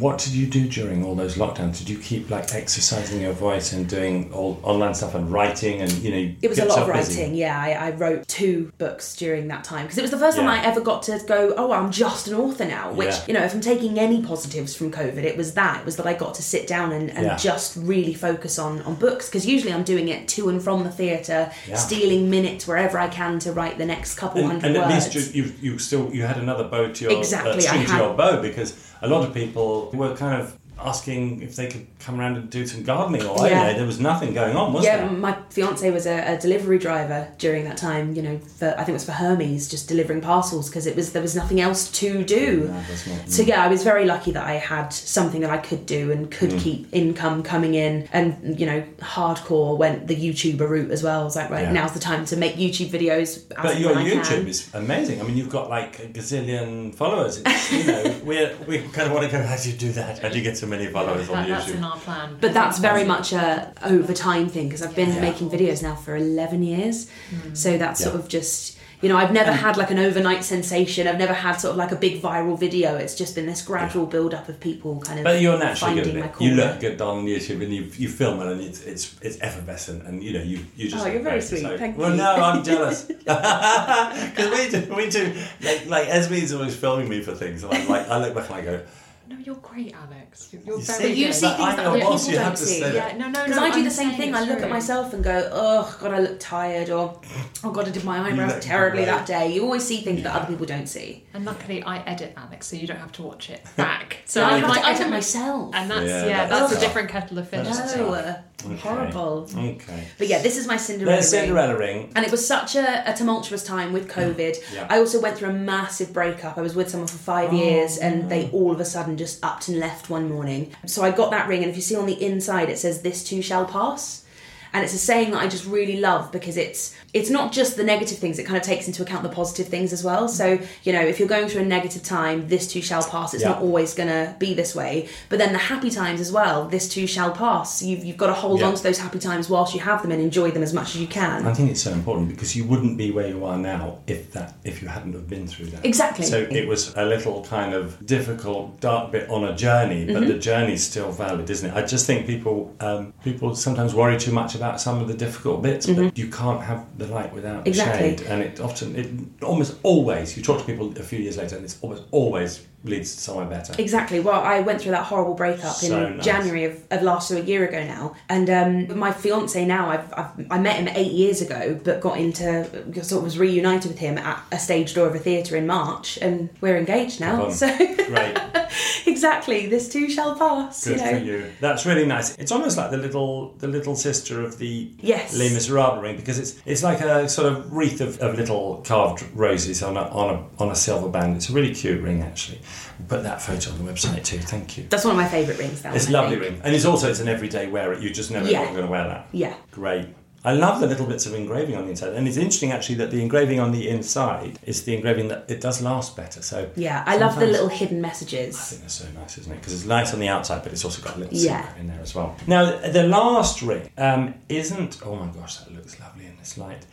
What did you do during all those lockdowns? Did you keep like exercising your voice and doing all online stuff and writing and you know? It was a lot of yourself busy? writing, yeah. I, I wrote two books during that time because it was the first time I ever got to go, oh, I'm just an author now. Which, Yeah. you know, if I'm taking any positives from COVID, it was that. It was that I got to sit down and, and Yeah. just really focus on, on books because usually I'm doing it to and from the theatre, Yeah. stealing minutes wherever I can to write the next couple And, hundred and at words. least you, you, you still you had another bow to your Exactly, uh, string I to had- your bow because a lot of people were kind of asking if they could come around and do some gardening or Yeah. know. There was nothing going on, was yeah, there? Yeah, my fiance was a, a delivery driver during that time. You know, for I think it was for Hermes, just delivering parcels because it was there was nothing else to do. No, not- So yeah, I was very lucky that I had something that I could do and could Mm. keep income coming in. And you know, hardcore went the YouTuber route as well. I was like, right, Yeah. now's the time to make YouTube videos. As But your YouTube can. is amazing. I mean, you've got like a gazillion followers. It's, you know, we we kind of want to go. How do you do that? How do you get so many followers on That, that's in our plan. But that's very much a over time thing because I've been Yeah. making videos now for 11 years. Hmm. So that's sort of just, you know, I've never hmm. had like an overnight sensation. I've never had sort of like a big viral video. It's just been this gradual build up of people kind of But you're naturally good finding at it. You look good on YouTube, and you you film it, and it's it's it's effervescent, and you know you you just. Oh, you're very sweet. So- Thank well, you. no, I'm jealous because we do we do like like Esme's always filming me for things, and I'm like I look back and I go. No, you're great, Alex. You're, you're very see, But you good. see things I that other people don't have to see. say Yeah, no, no, Because no. I do I'm the same thing. I it's look at myself and go, oh god, I look tired, or oh god, I did my eyebrows terribly that day. You always see things that other people don't see. And luckily, I edit Alex, so you don't have to watch it back. So So I I'm have to edit myself. And that's Yeah, yeah, that's that's, a different kettle of fish. No, tough. Okay. horrible. Okay. But yeah, this is my Cinderella. There's ring. Cinderella ring. And it was such a, a tumultuous time with COVID. Yeah. I also went through a massive breakup. I was with someone for five years and oh, they all of a sudden just upped and left one morning. So I got that ring, and if you see on the inside, it says, This too shall pass. And it's a saying that I just really love because it's it's not just the negative things, it kind of takes into account the positive things as well. So, you know, if you're going through a negative time, this too shall pass. It's Yeah. not always gonna be this way. But then the happy times as well, this too shall pass. You've, you've got to hold Yeah. on to those happy times whilst you have them and enjoy them as much as you can. I think it's so important because you wouldn't be where you are now if that if you hadn't have been through that. Exactly. So it was a little kind of difficult, dark bit on a journey, but Mm-hmm. the journey's still valid, isn't it? I just think people um, people sometimes worry too much about some of the difficult bits, but you can't have the light without. Exactly. the shade, and it often it almost always you talk to people a few years later, and it's almost always leads to somewhere better. Exactly. Well, I went through that horrible breakup So in nice. January of, of last year, a year ago now. And um, my fiance now, I've, I've I met him eight years ago, but got into sort of was reunited with him at a stage door of a theatre in March, and we're engaged now. So Great. exactly, this too shall pass. Good you know. for you. That's really nice. It's almost like the little the little sister of the Yes. Les Miserables ring because it's it's like a sort of wreath of, of little carved roses on a on a on a silver band. It's a really cute ring actually. Put that photo on the website too. Thank you. That's one of my favourite rings. That It's a one, lovely ring, and it's also it's an everyday wear. You just never know Yeah. you're going to wear that. Yeah. Great. I love the little bits of engraving on the inside, and it's interesting actually that the engraving on the inside is the engraving that it does last better. So Yeah, I love the little hidden messages. I think that's so nice, isn't it? Because it's nice on the outside, but it's also got a little Yeah. secret in there as well. Now, the last ring um, isn't. Oh my gosh, that looks lovely in this light.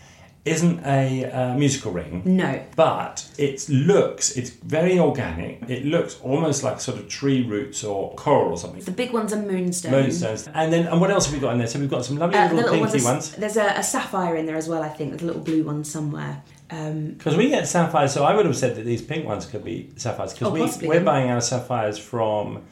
Isn't a uh, musical ring, No. but it looks. It's very organic. It looks almost like sort of tree roots or coral or something. The big ones are moonstone. Moonstones. And then, and what else have we got in there? So we've got some lovely Uh, little little ones, pinky are- ones. There's a, a sapphire in there as well, I think. There's a little blue one somewhere. Um, Because we get sapphires, so I would have said that these pink ones could be sapphires. Because Oh, we, we're buying our sapphires from.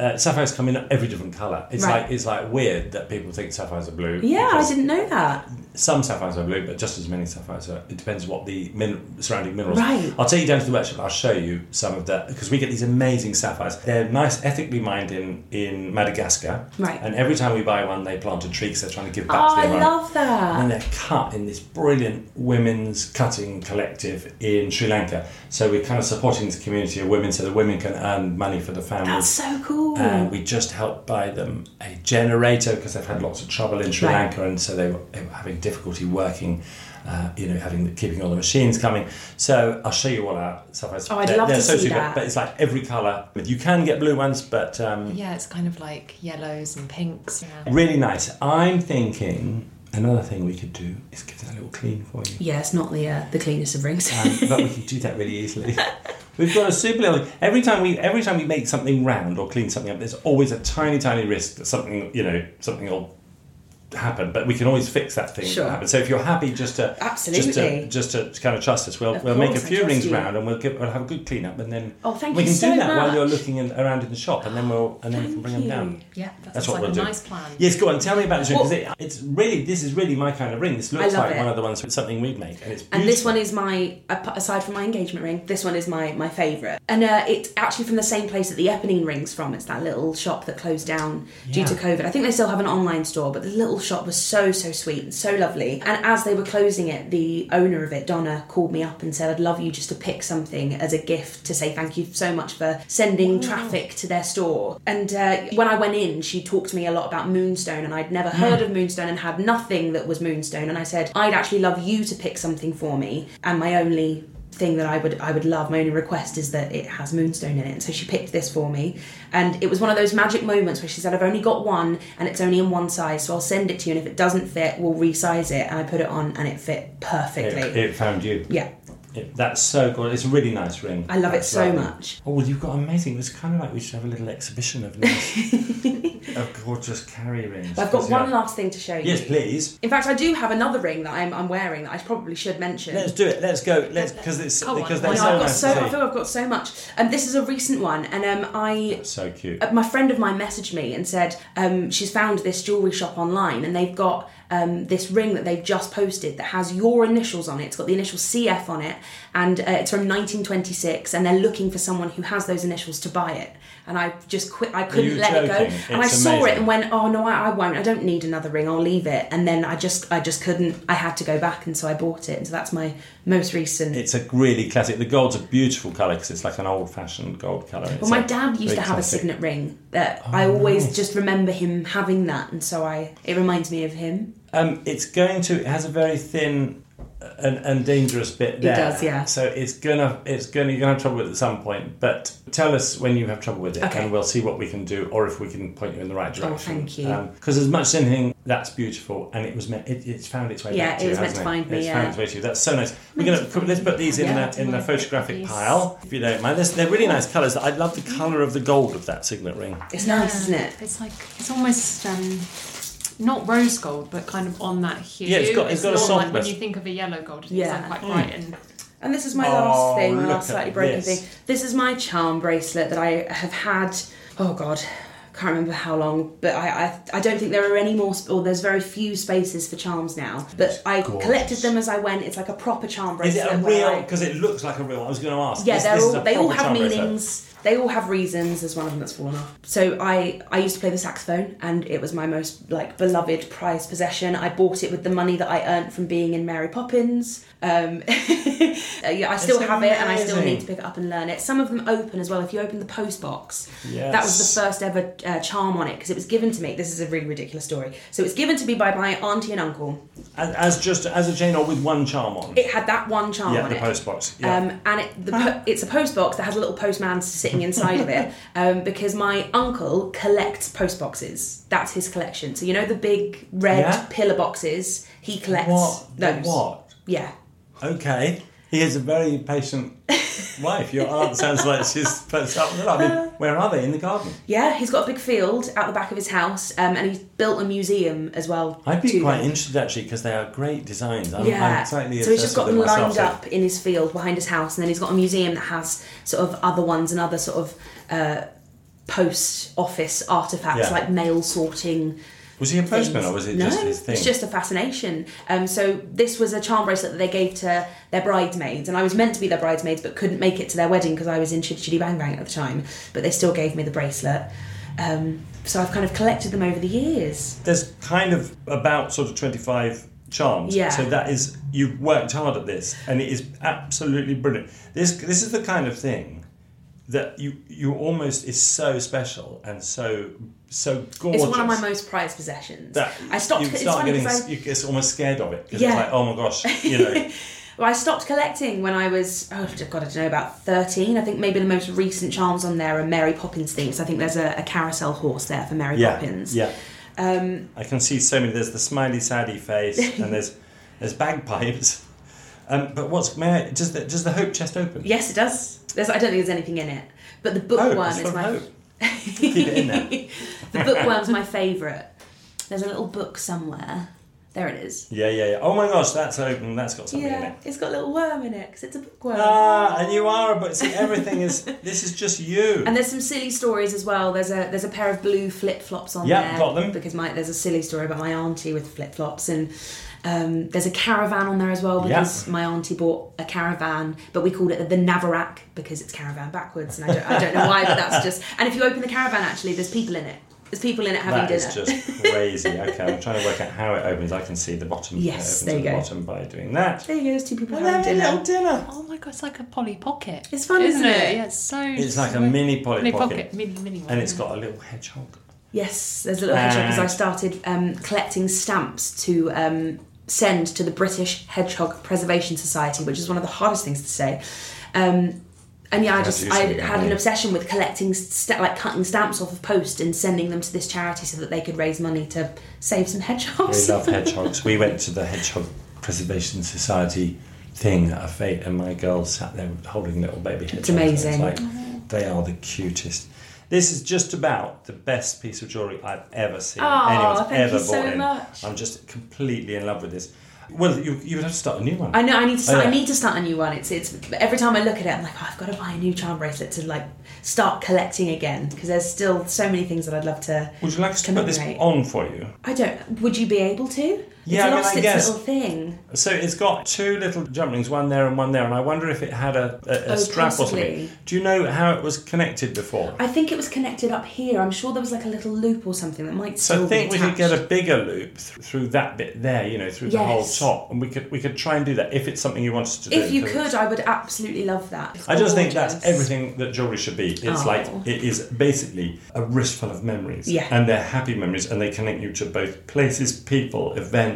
Uh, sapphires come in every different colour. It's Right. like it's like weird that people think sapphires are blue. yeah, I didn't know that. Some sapphires are blue, but just as many sapphires are. It depends what the min- surrounding minerals. Right. I'll take you down to the workshop. I'll show you some of that because we get these amazing sapphires. They're nice, ethically mined in in Madagascar. Right. And every time we buy one, they plant a tree because they're trying to give back Oh, to the I environment. love that. And they're cut in this brilliant women's cutting collective in Sri Lanka. So we're kind of supporting this community of women so the women can earn money for the family. That's so cool. And we just helped buy them a generator because they've had lots of trouble in Sri Right. Lanka, and so they were, they were having difficulty working. Uh, you know, having keeping all the machines coming. So I'll show you all our sapphires. Oh, I'd they're, love they're to so see super, that. But it's like every colour. But you can get blue ones, but um, Yeah, it's kind of like yellows and pinks. Yeah. really nice. I'm thinking another thing we could do is give that a little clean for you. yeah, it's not the uh, the cleanest of rings. um, but we can do that really easily. We've got a super little. Every time we every time we make something round or clean something up, there's always a tiny tiny risk that something you know something will happen, but we can always fix that thing. Sure. That happens. So if you're happy, just to just to Absolutely. just to kind of trust us, we'll Of we'll make a few rings you. round and we'll give, we'll have a good clean up, and then Oh, thank we you can so do that while you're looking in, around in the shop, and then we'll and then we can bring Thank them down. Yeah, that That's what like we'll a do. nice plan. Yes, go on. Tell me about this ring because it, it's really this is really my kind of ring. This looks like it. one of the ones with something we'd make, and it's And this one is my, aside from my engagement ring, this one is my my favourite. And uh, it's actually from the same place that the Eponine ring's from. It's that little shop that closed down due to COVID. I think they still have an online store, but the little shop was so so sweet and so lovely. And as they were closing it, the owner of it, Donna, called me up and said, "I'd love you just to pick something as a gift to say thank you so much for sending traffic to their store." And uh, when I went in, she talked to me a lot about Moonstone, and I'd never heard of Moonstone and had nothing that was Moonstone. And I said, "I'd actually love you to pick something for me." And my only thing that I would I would love. My only request is that it has moonstone in it. And so she picked this for me, and it was one of those magic moments where she said, "I've only got one, and it's only in one size, so I'll send it to you. And if it doesn't fit, we'll resize it." And I put it on, and it fit perfectly. It, it found you. yeah, It- that's so good. It's a really nice ring. I love it so lovely. much. Oh, well, you've got amazing. It's kind of like we should have a little exhibition of nice, of gorgeous Carrie rings. I've got one yeah. last thing to show you. Yes, please. In fact, I do have another ring that I'm, I'm wearing that I probably should mention. Let's do it. Let's go. Let's because it's Go on. because Why they're I know, so I've got nice so I to feel. I've got so much. Um, this is a recent one, and um, I So cute. Uh, my friend of mine messaged me and said um, she's found this jewelry shop online and they've got um, this ring that they've just posted that has your initials on it. It's got the initial CF on it, and uh, it's from 1926. And they're looking for someone who has those initials to buy it. And I just quit. I couldn't let it go. joking? And I It's saw it and went, "Oh no, I, I won't. I don't need another ring. I'll leave it." And then I just, I just couldn't. I had to go back, and so I bought it. And so that's my most recent. It's a really classic. The gold's a beautiful colour because it's like an old-fashioned gold colour. It's Well, my dad used to have a signet ring that I always Oh, nice. just remember him having that, and so I it reminds me of him. Um, it's going to. It has a very thin and, and dangerous bit there. does, yeah. So it's gonna. It's gonna. You're gonna have trouble with it at some point. But tell us when you have trouble with it, Okay. and we'll see what we can do, or if we can point you in the right direction. Oh, thank you. Because as much as anything, that's beautiful, and it was meant. It, it's found its way Yeah, back to it you. was meant to find me, It's yeah. found its way to you. That's so nice. We're gonna put, let's put these in Yeah, the in the photographic these. pile, if you don't mind. There's, they're really nice colours. I love the colour of the gold of that signet ring. It's nice, isn't it? It's like it's almost um, not rose gold, but kind of on that hue. Yeah, it's got- it's got a not like when you think of a yellow gold. It's Yeah. like quite bright and And this is my Oh, last thing, my last slightly broken this. thing. This is my charm bracelet that I have had. Oh God. Can't remember how long, but I, I I don't think there are any more, or there's very few spaces for charms now. But I gorgeous. collected them as I went. It's like a proper charm bracelet. Is it a real? Because it looks like a real. I was going to ask. Yeah, This- they're this is all, a they all have charm bracelet. They all have reasons. There's one of them that's fallen off. So I I used to play the saxophone, and it was my most like beloved prized possession. I bought it with the money that I earned from being in Mary Poppins. Um, uh, yeah, I still It's have it, and I still need to pick it up and learn it. Some of them open as well. If you open the post box, Yes. that was the first ever uh, charm on it because it was given to me. This is a really ridiculous story. So it's given to me by my auntie and uncle. As, as just as a chain or with one charm on. It had that one charm yeah, on the it. post box. Yeah. Um, and it, the, po- it's a post box that has a little postman sitting inside of it um, because my uncle collects post boxes. That's his collection. So you know the big red Yeah. pillar boxes. He collects what? those. What? Yeah. Okay. He is a very patient wife. Your aunt sounds like she's put something up. I mean, where are they? In the garden? Yeah, he's got a big field out the back of his house, um, and he's built a museum as well. I'd be quite them. interested actually because they are great designs. I'm, Yeah, I'm slightly so he's just got them myself, lined so- up in his field behind his house, and then he's got a museum that has sort of other ones and other sort of uh, post office artifacts Yeah. like mail sorting. Was he a postman or was it no, just his thing? It's just a fascination. Um, so this was a charm bracelet that they gave to their bridesmaids, and I was meant to be their bridesmaids, but couldn't make it to their wedding because I was in Chitty Chitty Bang Bang at the time. But they still gave me the bracelet. Um, so I've kind of collected them over the years. There's kind of about sort of 25 charms. Yeah. So that is you've worked hard at this, and it is absolutely brilliant. This this is the kind of thing that you you almost is so special and so so gorgeous. It's one of my most prized possessions. that I stopped. You it's start funny getting I- you get almost scared of it because Yeah. it's like oh my gosh, you know. Well, I stopped collecting when I was, oh, God, I don't know, about 13. I think maybe the most recent charms on there are Mary Poppins themes. I think there's a, a carousel horse there for Mary yeah, Poppins. yeah. Um, I can see so many. There's the smiley, saddy face, and there's there's bagpipes. Um, but what's may I, does the does the hope chest open? yes, it does. There's, I don't think there's anything in it. But the bookworm it's is my. hope. Keep it in there. the bookworm's my favourite. There's a little book somewhere. There it is. Yeah, yeah, yeah. Oh my gosh, that's open. That's got something in it. it's got a little worm in it because it's a bookworm. Ah, and you are, but see, everything is. This is just you. And there's some silly stories as well. There's a there's a pair of blue flip flops on Yeah, there. got them. Because my there's a silly story about my auntie with flip flops and. Um, there's a caravan on there as well because my auntie bought a caravan, but we called it the Navarak because it's caravan backwards, and I don't, I don't know why, but that's just. And if you open the caravan, actually, there's people in it. There's people in it having That dinner. is just crazy. Okay, I'm trying to work out how it opens. I can see the bottom. Yes, it opens there at you the go. bottom by doing that. there you go. There's two people And having a dinner. little dinner. Oh my god, it's like a Polly Pocket. It's fun, isn't it? Yeah, it's so. It's like a mini Polly Polly Pocket. Pocket, mini, mini one. And it's got a little hedgehog. Yes, there's a little hedgehog because I started um, collecting stamps to um, send to the British Hedgehog Preservation Society, which is one of the hardest things to say. Um, and yeah, I just I had an obsession with collecting, st- like cutting stamps off of post and sending them to this charity so that they could raise money to save some hedgehogs. We love hedgehogs. we went to the Hedgehog Preservation Society thing at a fete, and my girls sat there holding little baby hedgehogs. It's amazing. It's like, they are the cutest. This is just about the best piece of jewellery I've ever seen. Aw, Anyone's thank ever you so bought in. much. I'm just completely in love with this. Well, you, you would have to start a new one. I know I need to oh, start, Oh, yeah. I need to start a new one. It's it's every time I look at it, I'm like, oh, I've got to buy a new charm bracelet to like start collecting again because there's still so many things that I'd love to. Would you like to put this on for you? I don't. Would you be able to? Yeah, I it's mean, lost I its guess- little thing. So it's got two little jump rings, one there and one there, and I wonder if it had a, a, a Oh, strap or something. Do you know how it was connected before? I think it was connected up here. I'm sure there was like a little loop or something that might So I think we could get a bigger loop th- through that bit there, you know, through the whole top, and we could we could try and do that if it's something you want us to do. If you could, I would absolutely love that. It's I just think that's everything that jewelry should be. It's Oh. like it is basically a wrist full of memories, Yeah. and they're happy memories, and they connect you to both places, people, events.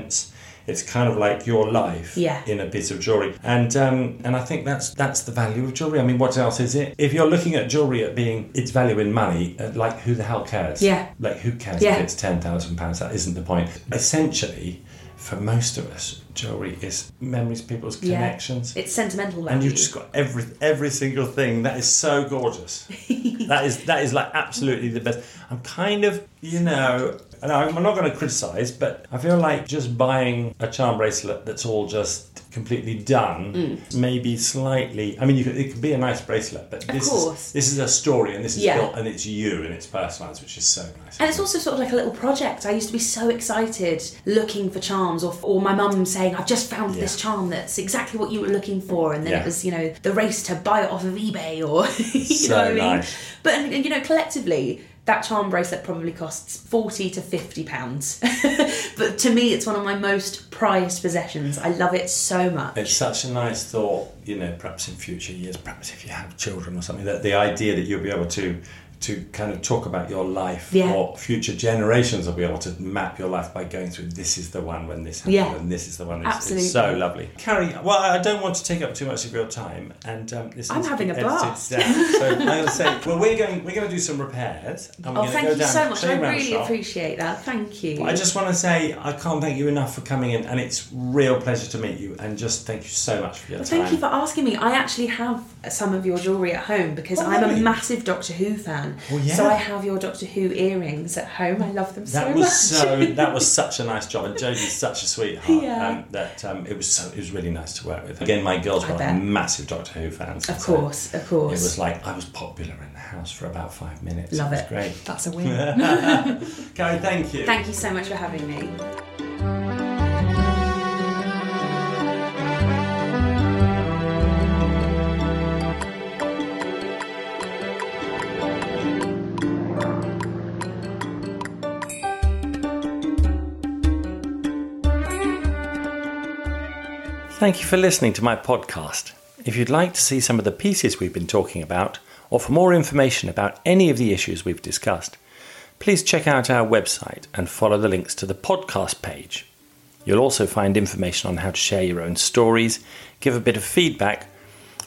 It's kind of like your life Yeah. in a piece of jewelry, and um, and I think that's that's the value of jewelry. I mean, what else is it? If you're looking at jewelry at being its value in money, uh, like who the hell cares? Yeah. like who cares Yeah. if it's ten thousand pounds? That isn't the point. Essentially, for most of us, jewelry is memories, people's Yeah. connections. It's sentimental value. And you've just got every every single thing. That is so gorgeous. that is that is like absolutely the best. I'm kind of you know, and I'm not going to criticise, but I feel like just buying a charm bracelet that's all just completely done, Mm. maybe slightly. I mean, you could, it could be a nice bracelet, but this is this is a story, and this is Yeah. built, and it's you, and it's personalised, which is so nice. And it's also sort of like a little project. I used to be so excited looking for charms, or, or my mum saying, I've just found this charm that's exactly what you were looking for. And then Yeah. it was, you know, the race to buy it off of eBay or, you So know what I mean? nice. But, you know, collectively, that charm bracelet probably costs 40 to 50 pounds. but to me, it's one of my most prized possessions. I love it so much. It's such a nice thought, you know, perhaps in future years, perhaps if you have children or something, that the idea that you'll be able to to kind of talk about your life Yeah. or future generations will be able to map your life by going through this is the one when this happened Yeah. and this is the one it's, Absolutely. it's so lovely carrie well i don't want to take up too much of your time and um, this I'm having a edited blast. down. so i'm going to say well we're going we're going to do some repairs and we're Oh, thank go you down so much. I really Shop. appreciate that. Thank you. I just want to say I can't thank you enough for coming in, and it's real pleasure to meet you. And just thank you so much for your Well, time. thank you for asking me. I actually have some of your jewellery at home because Oh, I'm a massive Doctor Who fan. Oh, yeah. So I have your Doctor Who earrings at home. I love them That so was much. so. That was such a nice job, and Jodie's such a sweetheart. Yeah. Um, that um, it was so. It was really nice to work with. Again, my girls I were bet. massive Doctor Who fans. of so course, of course. It was like I was popular in the house for about five minutes. Love it was it. great. That's a win. Carrie, thank you. Thank you so much for having me. Thank you for listening to my podcast. If you'd like to see some of the pieces we've been talking about, or for more information about any of the issues we've discussed, please check out our website and follow the links to the podcast page. You'll also find information on how to share your own stories, give a bit of feedback,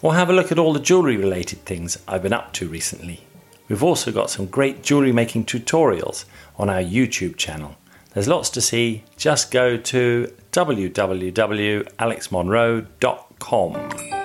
or have a look at all the jewellery related things I've been up to recently. We've also got some great jewellery making tutorials on our YouTube channel. There's lots to see. Just go to www.alexmonroe.com.